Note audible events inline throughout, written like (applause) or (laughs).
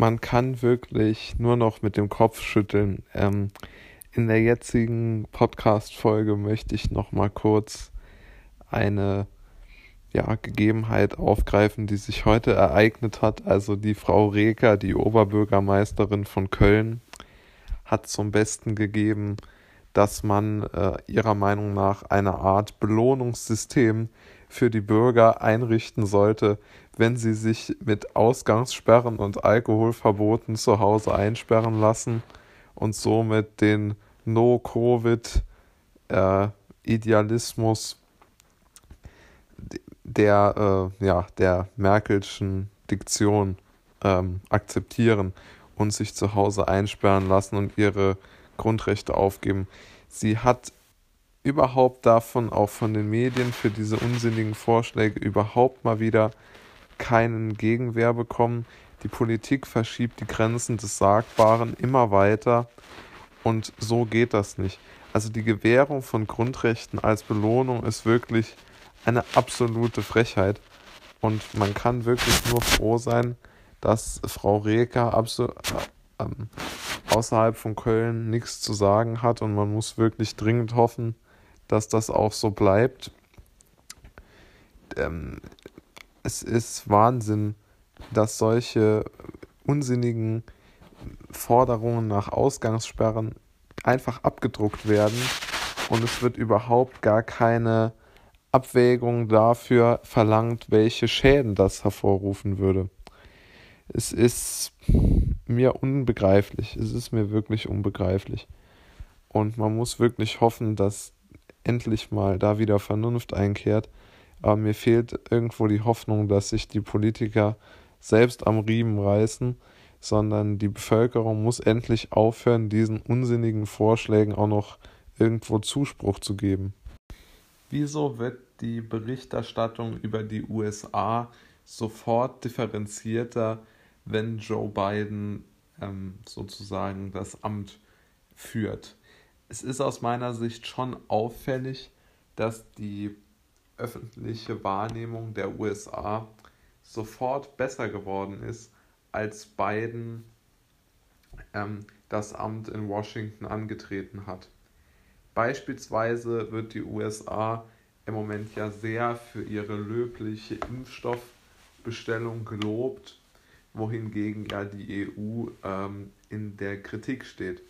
man kann wirklich nur noch mit dem Kopf schütteln. Ähm, in der jetzigen Podcast-Folge möchte ich noch mal kurz eine ja, Gegebenheit aufgreifen, die sich heute ereignet hat. Also die Frau Reker, die Oberbürgermeisterin von Köln, hat zum Besten gegeben, dass man äh, ihrer Meinung nach eine Art Belohnungssystem für die Bürger einrichten sollte, wenn sie sich mit Ausgangssperren und Alkoholverboten zu Hause einsperren lassen und somit den No-Covid-Idealismus äh, der, äh, ja, der Merkelschen Diktion ähm, akzeptieren und sich zu Hause einsperren lassen und ihre Grundrechte aufgeben. Sie hat überhaupt davon, auch von den Medien, für diese unsinnigen Vorschläge überhaupt mal wieder keinen Gegenwehr bekommen. Die Politik verschiebt die Grenzen des Sagbaren immer weiter und so geht das nicht. Also die Gewährung von Grundrechten als Belohnung ist wirklich eine absolute Frechheit und man kann wirklich nur froh sein, dass Frau Reker absolut äh, ähm, außerhalb von Köln nichts zu sagen hat und man muss wirklich dringend hoffen, dass das auch so bleibt. Ähm, es ist Wahnsinn, dass solche unsinnigen Forderungen nach Ausgangssperren einfach abgedruckt werden und es wird überhaupt gar keine Abwägung dafür verlangt, welche Schäden das hervorrufen würde. Es ist mir unbegreiflich. Es ist mir wirklich unbegreiflich. Und man muss wirklich hoffen, dass endlich mal da wieder Vernunft einkehrt. Aber mir fehlt irgendwo die Hoffnung, dass sich die Politiker selbst am Riemen reißen, sondern die Bevölkerung muss endlich aufhören, diesen unsinnigen Vorschlägen auch noch irgendwo Zuspruch zu geben. Wieso wird die Berichterstattung über die USA sofort differenzierter wenn Joe Biden ähm, sozusagen das Amt führt. Es ist aus meiner Sicht schon auffällig, dass die öffentliche Wahrnehmung der USA sofort besser geworden ist, als Biden ähm, das Amt in Washington angetreten hat. Beispielsweise wird die USA im Moment ja sehr für ihre löbliche Impfstoffbestellung gelobt wohingegen ja die EU ähm, in der Kritik steht.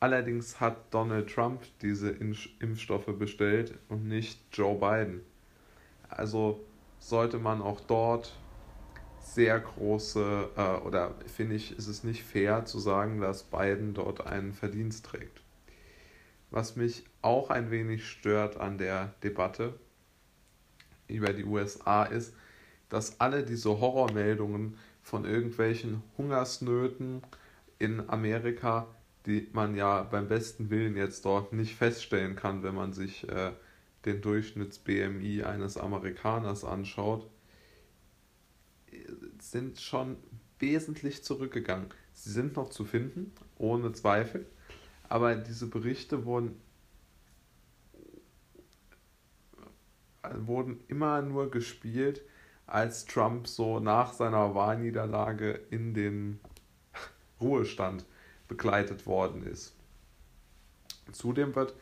Allerdings hat Donald Trump diese Impfstoffe bestellt und nicht Joe Biden. Also sollte man auch dort sehr große, äh, oder finde ich, ist es nicht fair zu sagen, dass Biden dort einen Verdienst trägt. Was mich auch ein wenig stört an der Debatte über die USA ist, dass alle diese Horrormeldungen von irgendwelchen Hungersnöten in Amerika, die man ja beim besten Willen jetzt dort nicht feststellen kann, wenn man sich äh, den Durchschnitts-BMI eines Amerikaners anschaut, sind schon wesentlich zurückgegangen. Sie sind noch zu finden, ohne Zweifel, aber diese Berichte wurden, wurden immer nur gespielt, als Trump so nach seiner Wahlniederlage in den (laughs) Ruhestand begleitet worden ist. Zudem wird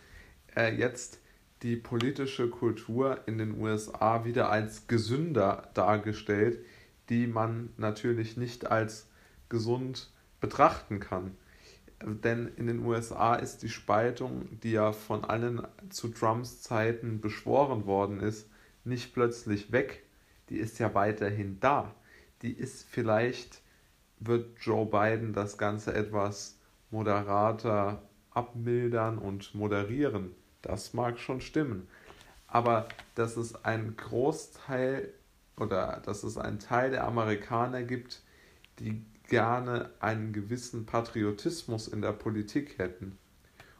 äh, jetzt die politische Kultur in den USA wieder als gesünder dargestellt, die man natürlich nicht als gesund betrachten kann. Denn in den USA ist die Spaltung, die ja von allen zu Trumps Zeiten beschworen worden ist, nicht plötzlich weg, die ist ja weiterhin da. Die ist vielleicht, wird Joe Biden das Ganze etwas moderater abmildern und moderieren. Das mag schon stimmen. Aber dass es ein Großteil oder dass es einen Teil der Amerikaner gibt, die gerne einen gewissen Patriotismus in der Politik hätten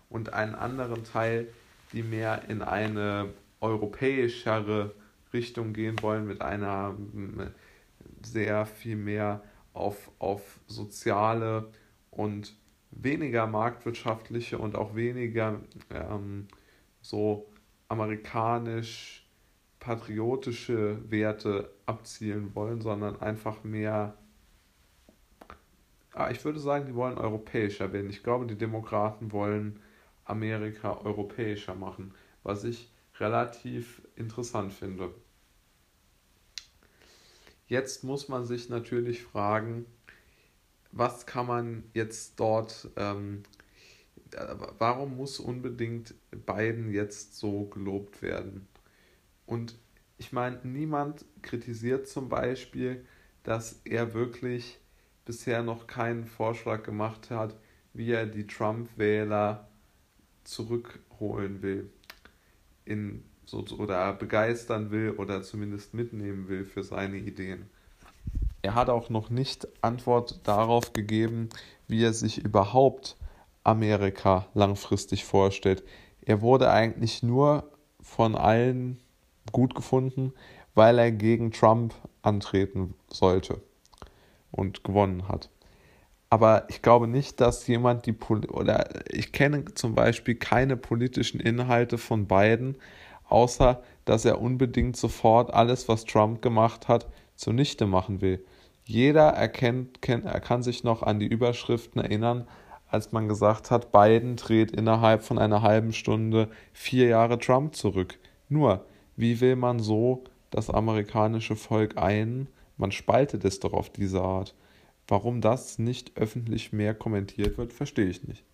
und einen anderen Teil, die mehr in eine europäischere Richtung gehen wollen, mit einer sehr viel mehr auf, auf soziale und weniger marktwirtschaftliche und auch weniger ähm, so amerikanisch patriotische Werte abzielen wollen, sondern einfach mehr ah, ich würde sagen, die wollen europäischer werden. Ich glaube, die Demokraten wollen Amerika europäischer machen, was ich relativ interessant finde. Jetzt muss man sich natürlich fragen, was kann man jetzt dort, ähm, warum muss unbedingt Biden jetzt so gelobt werden? Und ich meine, niemand kritisiert zum Beispiel, dass er wirklich bisher noch keinen Vorschlag gemacht hat, wie er die Trump-Wähler zurückholen will in so, oder begeistern will oder zumindest mitnehmen will für seine Ideen. Er hat auch noch nicht Antwort darauf gegeben, wie er sich überhaupt Amerika langfristig vorstellt. Er wurde eigentlich nur von allen gut gefunden, weil er gegen Trump antreten sollte und gewonnen hat. Aber ich glaube nicht, dass jemand die Pol oder ich kenne zum Beispiel keine politischen Inhalte von Biden, außer dass er unbedingt sofort alles, was Trump gemacht hat, zunichte machen will. Jeder erkennt, kennt, er kann sich noch an die Überschriften erinnern, als man gesagt hat, Biden dreht innerhalb von einer halben Stunde vier Jahre Trump zurück. Nur, wie will man so das amerikanische Volk ein? Man spaltet es doch auf diese Art. Warum das nicht öffentlich mehr kommentiert wird, verstehe ich nicht.